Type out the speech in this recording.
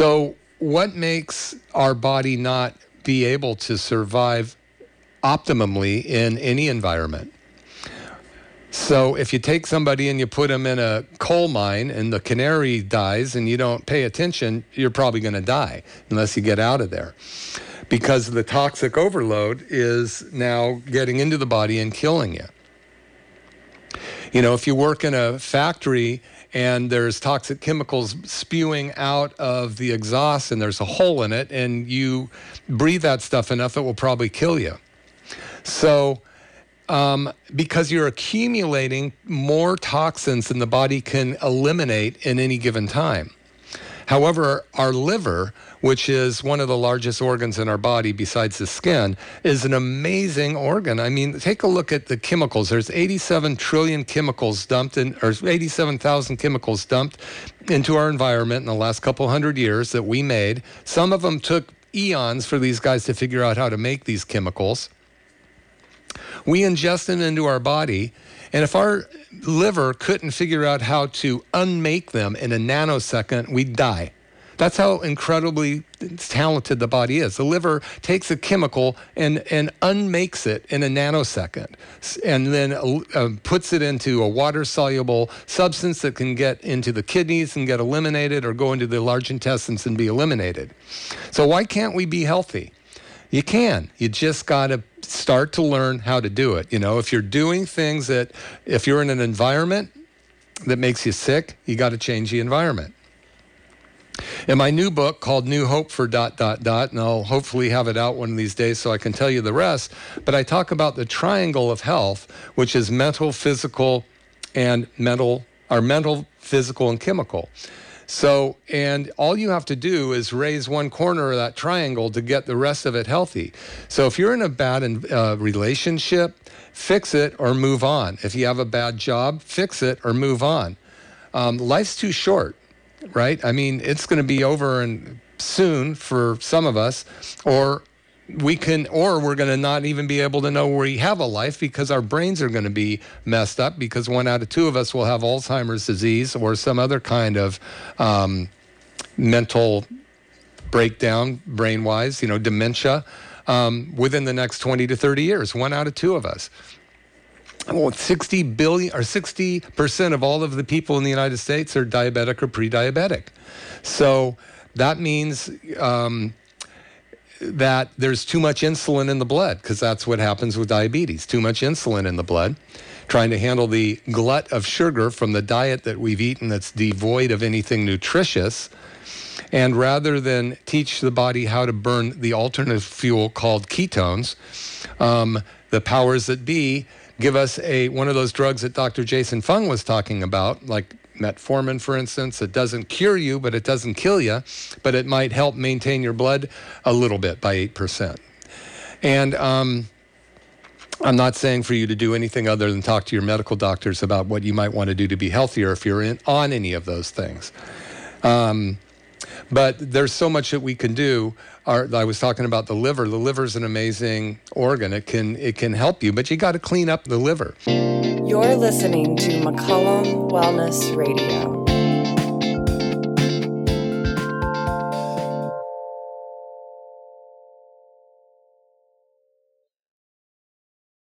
So, what makes our body not be able to survive optimally in any environment? So if you take somebody and you put them in a coal mine and the canary dies and you don't pay attention, you're probably going to die unless you get out of there. Because the toxic overload is now getting into the body and killing you. You know, if you work in a factory and there's toxic chemicals spewing out of the exhaust and there's a hole in it and you breathe that stuff enough, it will probably kill you. So, um, because you're accumulating more toxins than the body can eliminate in any given time. However, our liver, which is one of the largest organs in our body besides the skin, is an amazing organ. I mean, take a look at the chemicals. There's 87 trillion chemicals dumped in, or 87,000 chemicals dumped into our environment in the last couple hundred years that we made. Some of them took eons for these guys to figure out how to make these chemicals. We ingest them into our body. And if our liver couldn't figure out how to unmake them in a nanosecond, we'd die. That's how incredibly talented the body is. The liver takes a chemical and, and unmakes it in a nanosecond and then uh, puts it into a water soluble substance that can get into the kidneys and get eliminated or go into the large intestines and be eliminated. So, why can't we be healthy? You can. You just got to start to learn how to do it. You know, if you're doing things that, if you're in an environment that makes you sick, you got to change the environment. In my new book called New Hope for dot dot dot, and I'll hopefully have it out one of these days so I can tell you the rest. But I talk about the triangle of health, which is mental, physical, and mental, or mental, physical, and chemical. So, and all you have to do is raise one corner of that triangle to get the rest of it healthy. So, if you're in a bad uh, relationship, fix it or move on. If you have a bad job, fix it or move on. Um, life's too short, right? I mean, it's going to be over and soon for some of us, or we can, or we're going to not even be able to know we have a life because our brains are going to be messed up because one out of two of us will have Alzheimer's disease or some other kind of um, mental breakdown, brain wise, you know, dementia um, within the next 20 to 30 years. One out of two of us. Well, 60 billion or 60% of all of the people in the United States are diabetic or pre diabetic. So that means um, that there's too much insulin in the blood because that's what happens with diabetes too much insulin in the blood. Trying to handle the glut of sugar from the diet that we've eaten that's devoid of anything nutritious. And rather than teach the body how to burn the alternative fuel called ketones um, the powers that be give us a one of those drugs that dr jason fung was talking about like metformin, for instance. It doesn't cure you, but it doesn't kill you, but it might help maintain your blood a little bit by 8%. And um, I'm not saying for you to do anything other than talk to your medical doctors about what you might want to do to be healthier if you're in, on any of those things. Um, but there's so much that we can do. Our, I was talking about the liver. The liver is an amazing organ. It can it can help you, but you got to clean up the liver. You're listening to McCollum Wellness Radio.